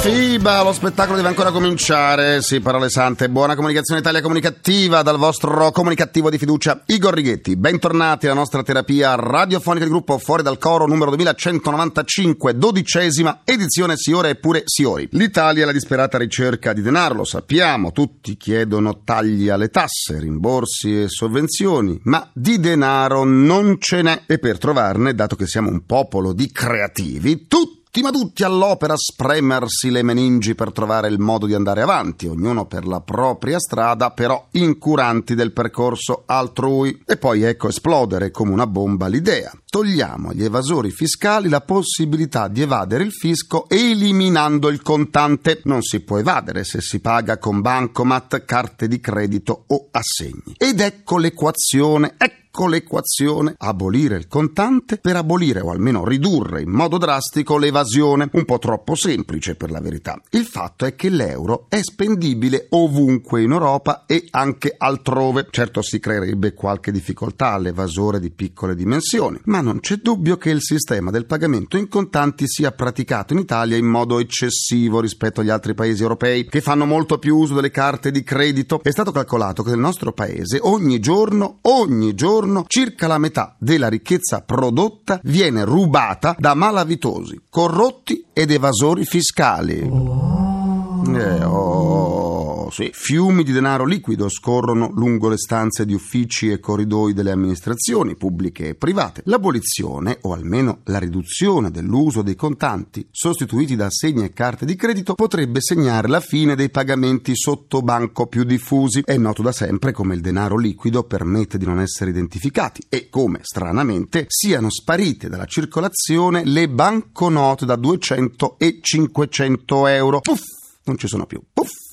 FIBA, lo spettacolo deve ancora cominciare. Sì, parole sante. Buona comunicazione Italia comunicativa dal vostro comunicativo di fiducia Igor Righetti. Bentornati alla nostra terapia radiofonica di gruppo Fuori dal Coro numero 2195, dodicesima edizione Siore e pure Siori. L'Italia è la disperata ricerca di denaro, lo sappiamo. Tutti chiedono tagli alle tasse, rimborsi e sovvenzioni, ma di denaro non ce n'è. E per trovarne, dato che siamo un popolo di creativi, tutti tutti, ma tutti all'opera a spremersi le meningi per trovare il modo di andare avanti, ognuno per la propria strada, però incuranti del percorso altrui. E poi ecco esplodere come una bomba l'idea. Togliamo agli evasori fiscali la possibilità di evadere il fisco eliminando il contante. Non si può evadere se si paga con bancomat, carte di credito o assegni. Ed ecco l'equazione. Ecco Ecco l'equazione. Abolire il contante per abolire o almeno ridurre in modo drastico l'evasione. Un po' troppo semplice per la verità. Il fatto è che l'euro è spendibile ovunque in Europa e anche altrove. Certo si creerebbe qualche difficoltà all'evasore di piccole dimensioni, ma non c'è dubbio che il sistema del pagamento in contanti sia praticato in Italia in modo eccessivo rispetto agli altri paesi europei che fanno molto più uso delle carte di credito. È stato calcolato che nel nostro paese ogni giorno, ogni giorno circa la metà della ricchezza prodotta viene rubata da malavitosi, corrotti ed evasori fiscali. Eh, oh, sì. Fiumi di denaro liquido scorrono lungo le stanze di uffici e corridoi delle amministrazioni pubbliche e private. L'abolizione, o almeno la riduzione dell'uso dei contanti, sostituiti da assegni e carte di credito, potrebbe segnare la fine dei pagamenti sotto banco più diffusi. È noto da sempre come il denaro liquido permette di non essere identificati e come, stranamente, siano sparite dalla circolazione le banconote da 200 e 500 euro. Puff! non ci sono più. Puff!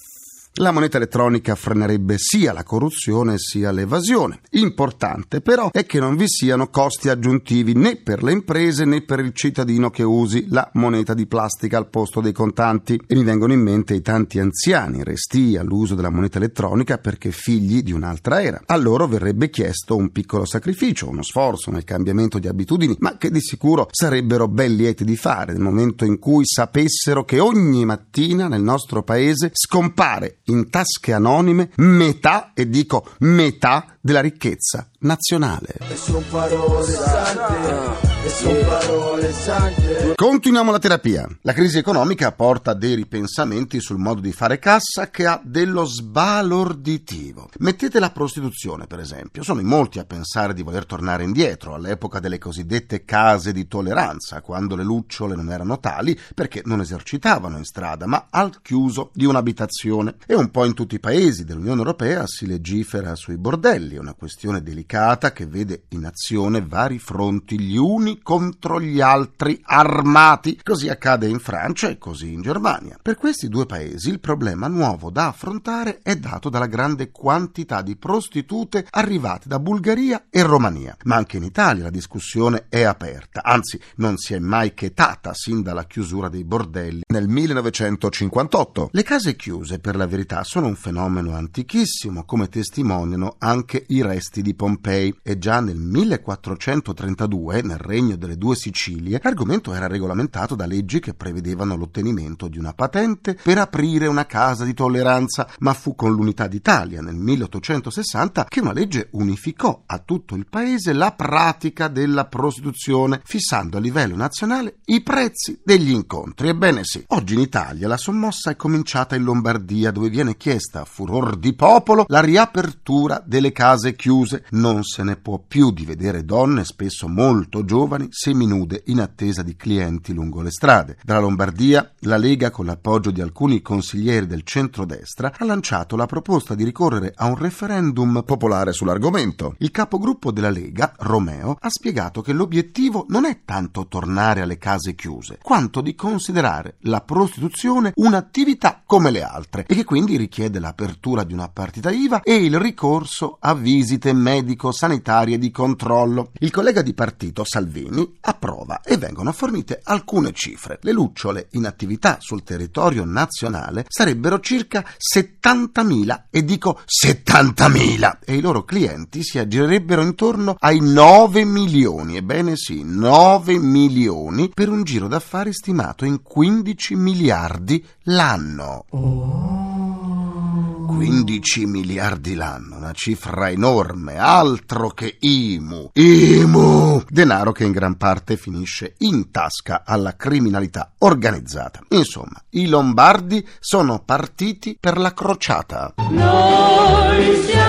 La moneta elettronica frenerebbe sia la corruzione sia l'evasione. Importante però è che non vi siano costi aggiuntivi né per le imprese né per il cittadino che usi la moneta di plastica al posto dei contanti. E mi vengono in mente i tanti anziani resti all'uso della moneta elettronica perché figli di un'altra era. A loro verrebbe chiesto un piccolo sacrificio, uno sforzo nel cambiamento di abitudini, ma che di sicuro sarebbero ben lieti di fare nel momento in cui sapessero che ogni mattina nel nostro paese scompare in tasche anonime metà, e dico metà, della ricchezza nazionale. E son parole sante. E son parole sante. Continuiamo la terapia. La crisi economica porta dei ripensamenti sul modo di fare cassa che ha dello sbalorditivo. Mettete la prostituzione, per esempio. Sono in molti a pensare di voler tornare indietro, all'epoca delle cosiddette case di tolleranza, quando le lucciole non erano tali perché non esercitavano in strada, ma al chiuso di un'abitazione. E un po' in tutti i paesi dell'Unione Europea si legifera sui bordelli, una questione delicata che vede in azione vari fronti, gli uni contro gli altri armati. Così accade in Francia e così in Germania. Per questi due paesi il problema nuovo da affrontare è dato dalla grande quantità di prostitute arrivate da Bulgaria e Romania. Ma anche in Italia la discussione è aperta, anzi non si è mai chetata sin dalla chiusura dei bordelli nel 1958. Le case chiuse, per la verità, sono un fenomeno antichissimo, come testimoniano anche i resti di Pompei. E già nel 1432, nel regno delle due Sicilie, l'argomento era regolamentato da leggi che prevedevano l'ottenimento di una patente per aprire una casa di tolleranza, ma fu con l'Unità d'Italia nel 1860 che una legge unificò a tutto il paese la pratica della prostituzione, fissando a livello nazionale i prezzi degli incontri. Ebbene sì, oggi in Italia la sommossa è cominciata in Lombardia, dove viene chiesta a furor di popolo la riapertura delle case chiuse. Non se ne può più di vedere donne, spesso molto giovani, seminude in attesa di clienti lungo le strade. Dalla Lombardia, la Lega, con l'appoggio di alcuni consiglieri del centrodestra, ha lanciato la proposta di ricorrere a un referendum popolare sull'argomento. Il capogruppo della Lega, Romeo, ha spiegato che l'obiettivo non è tanto tornare alle case chiuse, quanto di considerare la prostituzione un'attività come le altre e che quindi richiede l'apertura di una partita IVA e il ricorso a visite medico-sanitarie di controllo. Il collega di partito Salvini Boldrini approva e vengono fornite alcune cifre. Le lucciole in attività sul territorio nazionale sarebbero circa 70.000 e dico 70.000 e i loro clienti si aggirerebbero intorno ai 9 milioni, ebbene sì, 9 milioni per un giro d'affari stimato in 15 miliardi l'anno. 15 miliardi l'anno, una cifra enorme, altro che IMU. IMU! Denaro che in gran parte finisce in tasca alla criminalità organizzata. Insomma, i lombardi sono partiti per la crociata. Noi siamo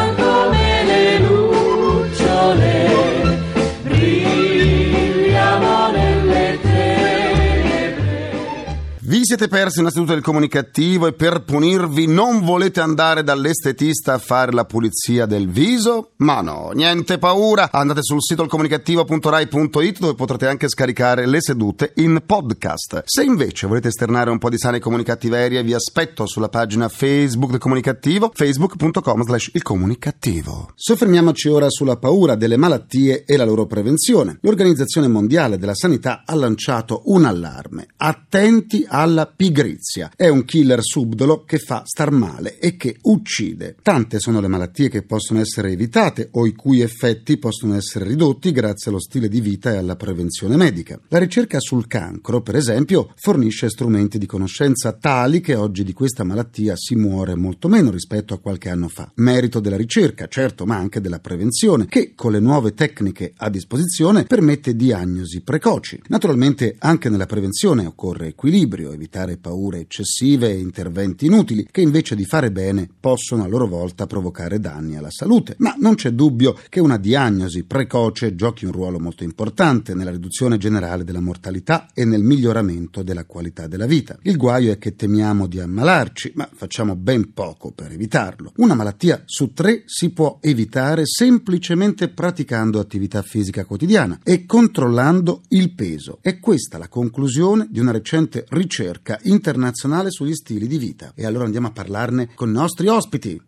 siete persi innanzitutto il comunicativo e per punirvi non volete andare dall'estetista a fare la pulizia del viso? Ma no, niente paura, andate sul sito ilcomunicativo.rai.it dove potrete anche scaricare le sedute in podcast. Se invece volete esternare un po' di sane comunicattiveria vi aspetto sulla pagina Facebook del Comunicativo, facebook.com slash il comunicativo. Soffermiamoci ora sulla paura delle malattie e la loro prevenzione. L'Organizzazione Mondiale della Sanità ha lanciato un allarme. Attenti alla pigrizia. È un killer subdolo che fa star male e che uccide. Tante sono le malattie che possono essere evitate o i cui effetti possono essere ridotti grazie allo stile di vita e alla prevenzione medica. La ricerca sul cancro, per esempio, fornisce strumenti di conoscenza tali che oggi di questa malattia si muore molto meno rispetto a qualche anno fa. Merito della ricerca, certo, ma anche della prevenzione, che con le nuove tecniche a disposizione permette diagnosi precoci. Naturalmente anche nella prevenzione occorre equilibrio, evitare paure eccessive e interventi inutili che invece di fare bene possono a loro volta provocare danni alla salute. Ma non c'è dubbio che una diagnosi precoce giochi un ruolo molto importante nella riduzione generale della mortalità e nel miglioramento della qualità della vita. Il guaio è che temiamo di ammalarci, ma facciamo ben poco per evitarlo. Una malattia su tre si può evitare semplicemente praticando attività fisica quotidiana e controllando il peso. È questa la conclusione di una recente ricerca internazionale sugli stili di vita. E allora andiamo a parlarne con i nostri ospiti.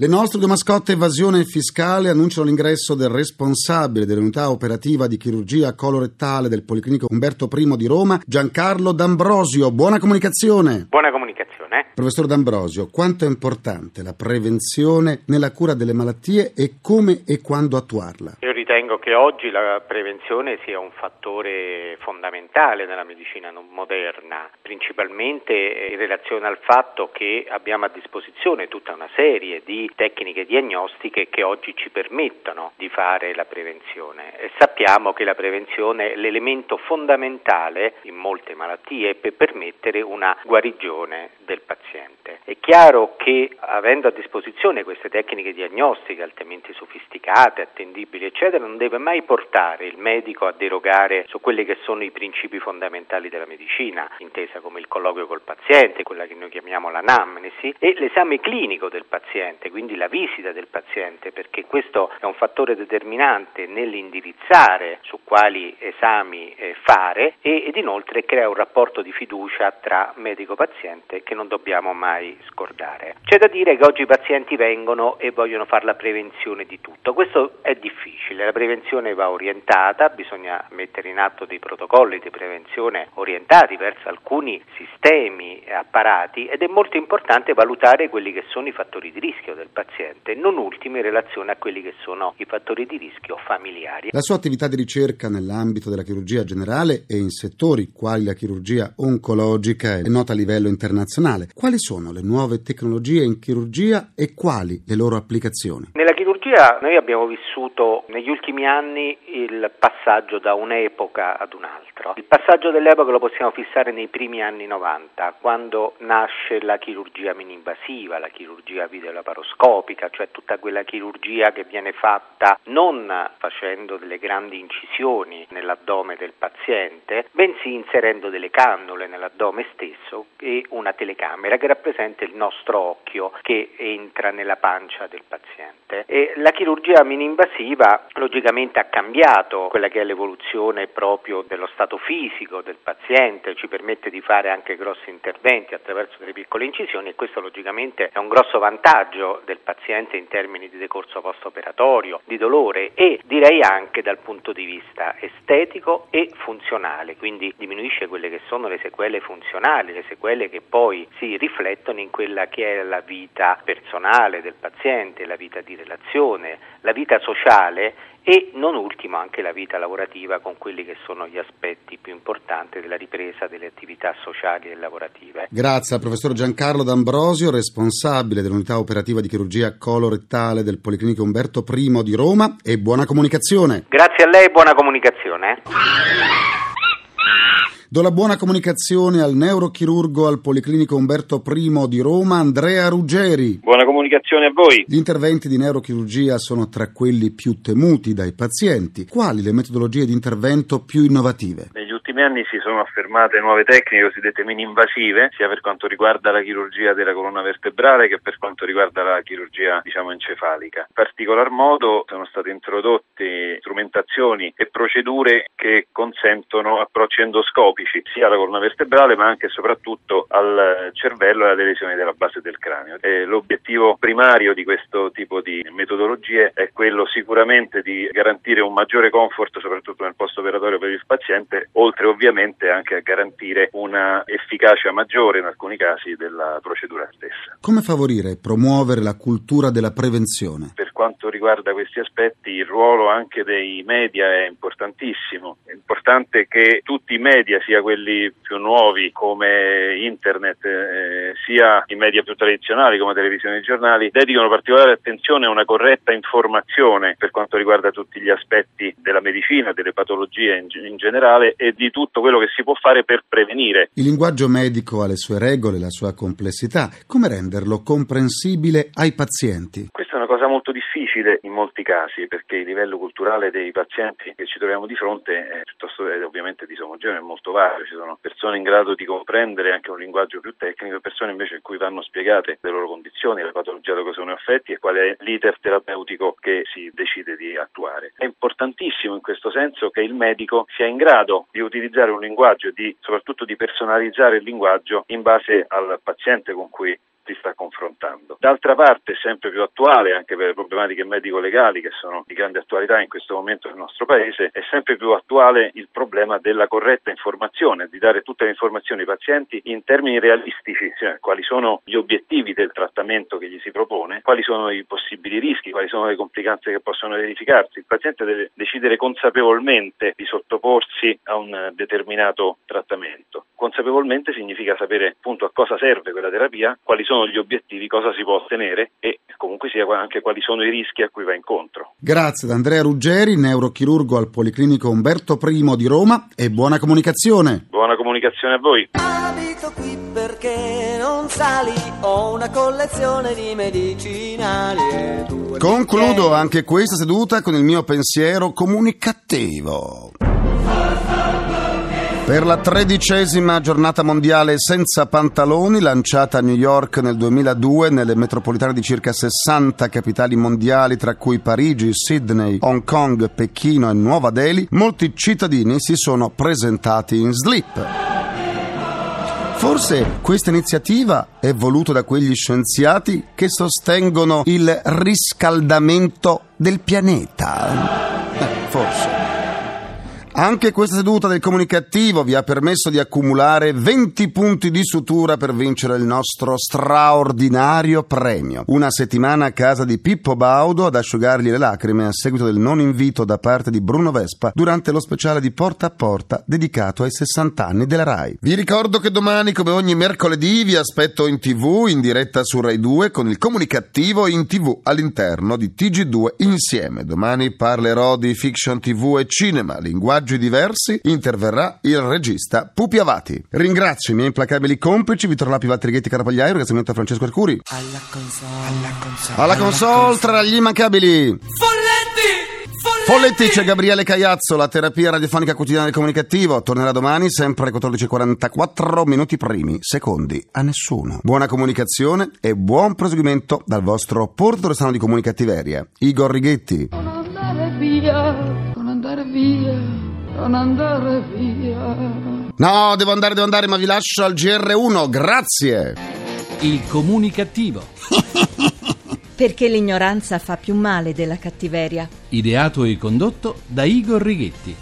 Le nostre due mascotte evasione fiscale annunciano l'ingresso del responsabile dell'unità operativa di chirurgia colorettale del Policlinico Umberto I di Roma, Giancarlo D'Ambrosio. Buona comunicazione. Buona comunicazione. Professor D'Ambrosio, quanto è importante la prevenzione nella cura delle malattie e come e quando attuarla? Io ritengo che oggi la prevenzione sia un fattore fondamentale nella medicina moderna, principalmente in relazione al fatto che abbiamo a disposizione tutta una serie di tecniche diagnostiche che oggi ci permettono di fare la prevenzione e sappiamo che la prevenzione è l'elemento fondamentale in molte malattie per permettere una guarigione del paziente. Chiaro che avendo a disposizione queste tecniche diagnostiche altamente sofisticate, attendibili, eccetera, non deve mai portare il medico a derogare su quelli che sono i principi fondamentali della medicina, intesa come il colloquio col paziente, quella che noi chiamiamo l'anamnesi, e l'esame clinico del paziente, quindi la visita del paziente, perché questo è un fattore determinante nell'indirizzare su quali esami eh, fare ed inoltre crea un rapporto di fiducia tra medico-paziente che non dobbiamo mai scordare. C'è da dire che oggi i pazienti vengono e vogliono fare la prevenzione di tutto, questo è difficile, la prevenzione va orientata, bisogna mettere in atto dei protocolli di prevenzione orientati verso alcuni sistemi e apparati ed è molto importante valutare quelli che sono i fattori di rischio del paziente, non ultimi in relazione a quelli che sono i fattori di rischio familiari. La sua attività di ricerca nell'ambito della chirurgia generale e in settori quali la chirurgia oncologica è nota a livello internazionale. Quali sono le nuove tecnologie in chirurgia e quali le loro applicazioni? Nella chirurgia noi abbiamo vissuto negli ultimi anni il passaggio da un'epoca ad un'altra. Il passaggio dell'epoca lo possiamo fissare nei primi anni 90, quando nasce la chirurgia mini-invasiva, la chirurgia videolaparoscopica, cioè tutta quella chirurgia che viene fatta non facendo delle grandi incisioni nell'addome del paziente, bensì inserendo delle cannule nell'addome stesso e una telecamera che rappresenta il nostro occhio che entra nella pancia del paziente. E la chirurgia mini-invasiva logicamente ha cambiato quella che è l'evoluzione proprio dello stato fisico del paziente, ci permette di fare anche grossi interventi attraverso delle piccole incisioni e questo logicamente è un grosso vantaggio del paziente in termini di decorso post-operatorio, di dolore e direi anche dal punto di vista estetico e funzionale, quindi diminuisce quelle che sono le sequele funzionali, le sequele che poi si riflettono in quella che è la vita personale del paziente, la vita di relazione, la vita sociale e non ultimo anche la vita lavorativa con quelli che sono gli aspetti più importanti della ripresa delle attività sociali e lavorative. Grazie al professor Giancarlo D'Ambrosio, responsabile dell'unità operativa di chirurgia colorettale del Policlinico Umberto I di Roma e buona comunicazione. Grazie a lei e buona comunicazione. Do la buona comunicazione al neurochirurgo al Policlinico Umberto I di Roma, Andrea Ruggeri. Buona comunicazione a voi. Gli interventi di neurochirurgia sono tra quelli più temuti dai pazienti. Quali le metodologie di intervento più innovative? Negli ultimi anni si sono affermate nuove tecniche cosiddette mini-invasive, sia per quanto riguarda la chirurgia della colonna vertebrale che per quanto riguarda la chirurgia diciamo encefalica. In particolar modo sono state introdotte strumentazioni e procedure che consentono approcci endoscopici sia alla colonna vertebrale ma anche e soprattutto al cervello e alle lesioni della base del cranio. E l'obiettivo primario di questo tipo di metodologie è quello sicuramente di garantire un maggiore comfort soprattutto nel post operatorio per il paziente, oltre ovviamente anche a garantire una efficacia maggiore in alcuni casi della procedura stessa. Come favorire e promuovere la cultura della prevenzione? Per quanto riguarda questi aspetti il ruolo anche dei media è importantissimo. È importante che tutti i media, sia quelli più nuovi come internet, eh, sia i media più tradizionali come televisione e giornali, dedichino particolare attenzione a una corretta informazione per quanto riguarda tutti gli aspetti della medicina, delle patologie in, in generale e di tutto quello che si può fare per prevenire. Il linguaggio medico ha le sue regole, la sua complessità. Come renderlo comprensibile ai pazienti? Questa è una cosa molto difficile in molti casi perché il livello culturale dei pazienti che ci troviamo di fronte è piuttosto è ovviamente disomogeneo, è molto vario. Ci sono persone in grado di comprendere anche un linguaggio più tecnico e persone invece in cui vanno spiegate le loro condizioni, le patologie cosa sono affetti e qual è l'iter terapeutico che si decide di attuare. È importantissimo in questo senso che il medico sia in grado di utilizzare un linguaggio, di, soprattutto di personalizzare il linguaggio in base al paziente con cui si sta confrontando. D'altra parte sempre più attuale anche per le problematiche medico-legali che sono di grande attualità in questo momento nel nostro paese, è sempre più attuale il problema della corretta informazione, di dare tutte le informazioni ai pazienti in termini realistici, cioè quali sono gli obiettivi del trattamento che gli si propone, quali sono i possibili rischi, quali sono le complicanze che possono verificarsi. Il paziente deve decidere consapevolmente di sottoporsi a un determinato trattamento. Consapevolmente significa sapere appunto a cosa serve quella terapia, quali sono gli obiettivi, cosa si può ottenere e comunque sia anche quali sono i rischi a cui va incontro. Grazie ad Andrea Ruggeri, neurochirurgo al Policlinico Umberto I di Roma e buona comunicazione. Buona comunicazione a voi. Abito qui perché non sali, ho una collezione di medicinali e Concludo anche questa seduta con il mio pensiero comunicativo. Per la tredicesima giornata mondiale senza pantaloni, lanciata a New York nel 2002 nelle metropolitane di circa 60 capitali mondiali, tra cui Parigi, Sydney, Hong Kong, Pechino e Nuova Delhi, molti cittadini si sono presentati in slip. Forse questa iniziativa è voluta da quegli scienziati che sostengono il riscaldamento del pianeta. Eh, forse. Anche questa seduta del comunicativo vi ha permesso di accumulare 20 punti di sutura per vincere il nostro straordinario premio. Una settimana a casa di Pippo Baudo ad asciugargli le lacrime a seguito del non invito da parte di Bruno Vespa durante lo speciale di Porta a Porta dedicato ai 60 anni della RAI. Vi ricordo che domani, come ogni mercoledì, vi aspetto in tv in diretta su Rai 2 con il comunicativo in tv all'interno di TG2 insieme. Domani parlerò di fiction tv e cinema, linguaggio diversi, interverrà il regista Pupi Avati. Ringrazio i miei implacabili complici, Vittorio Lapi, Valtteri Ghetti, Carapagliaio, ringraziamento a Francesco Arcuri. Alla console, alla console, Alla console tra gli immancabili. Folletti c'è Gabriele Cagliazzo, la terapia radiofonica quotidiana del comunicativo. Tornerà domani, sempre alle 14.44, minuti primi, secondi a nessuno. Buona comunicazione e buon proseguimento dal vostro portatore strano di comunicattiveria, Igor Righetti. Non andare via, non andare via, non andare via. No, devo andare, devo andare, ma vi lascio al GR1, grazie. Il comunicativo. Perché l'ignoranza fa più male della cattiveria. Ideato e condotto da Igor Righetti.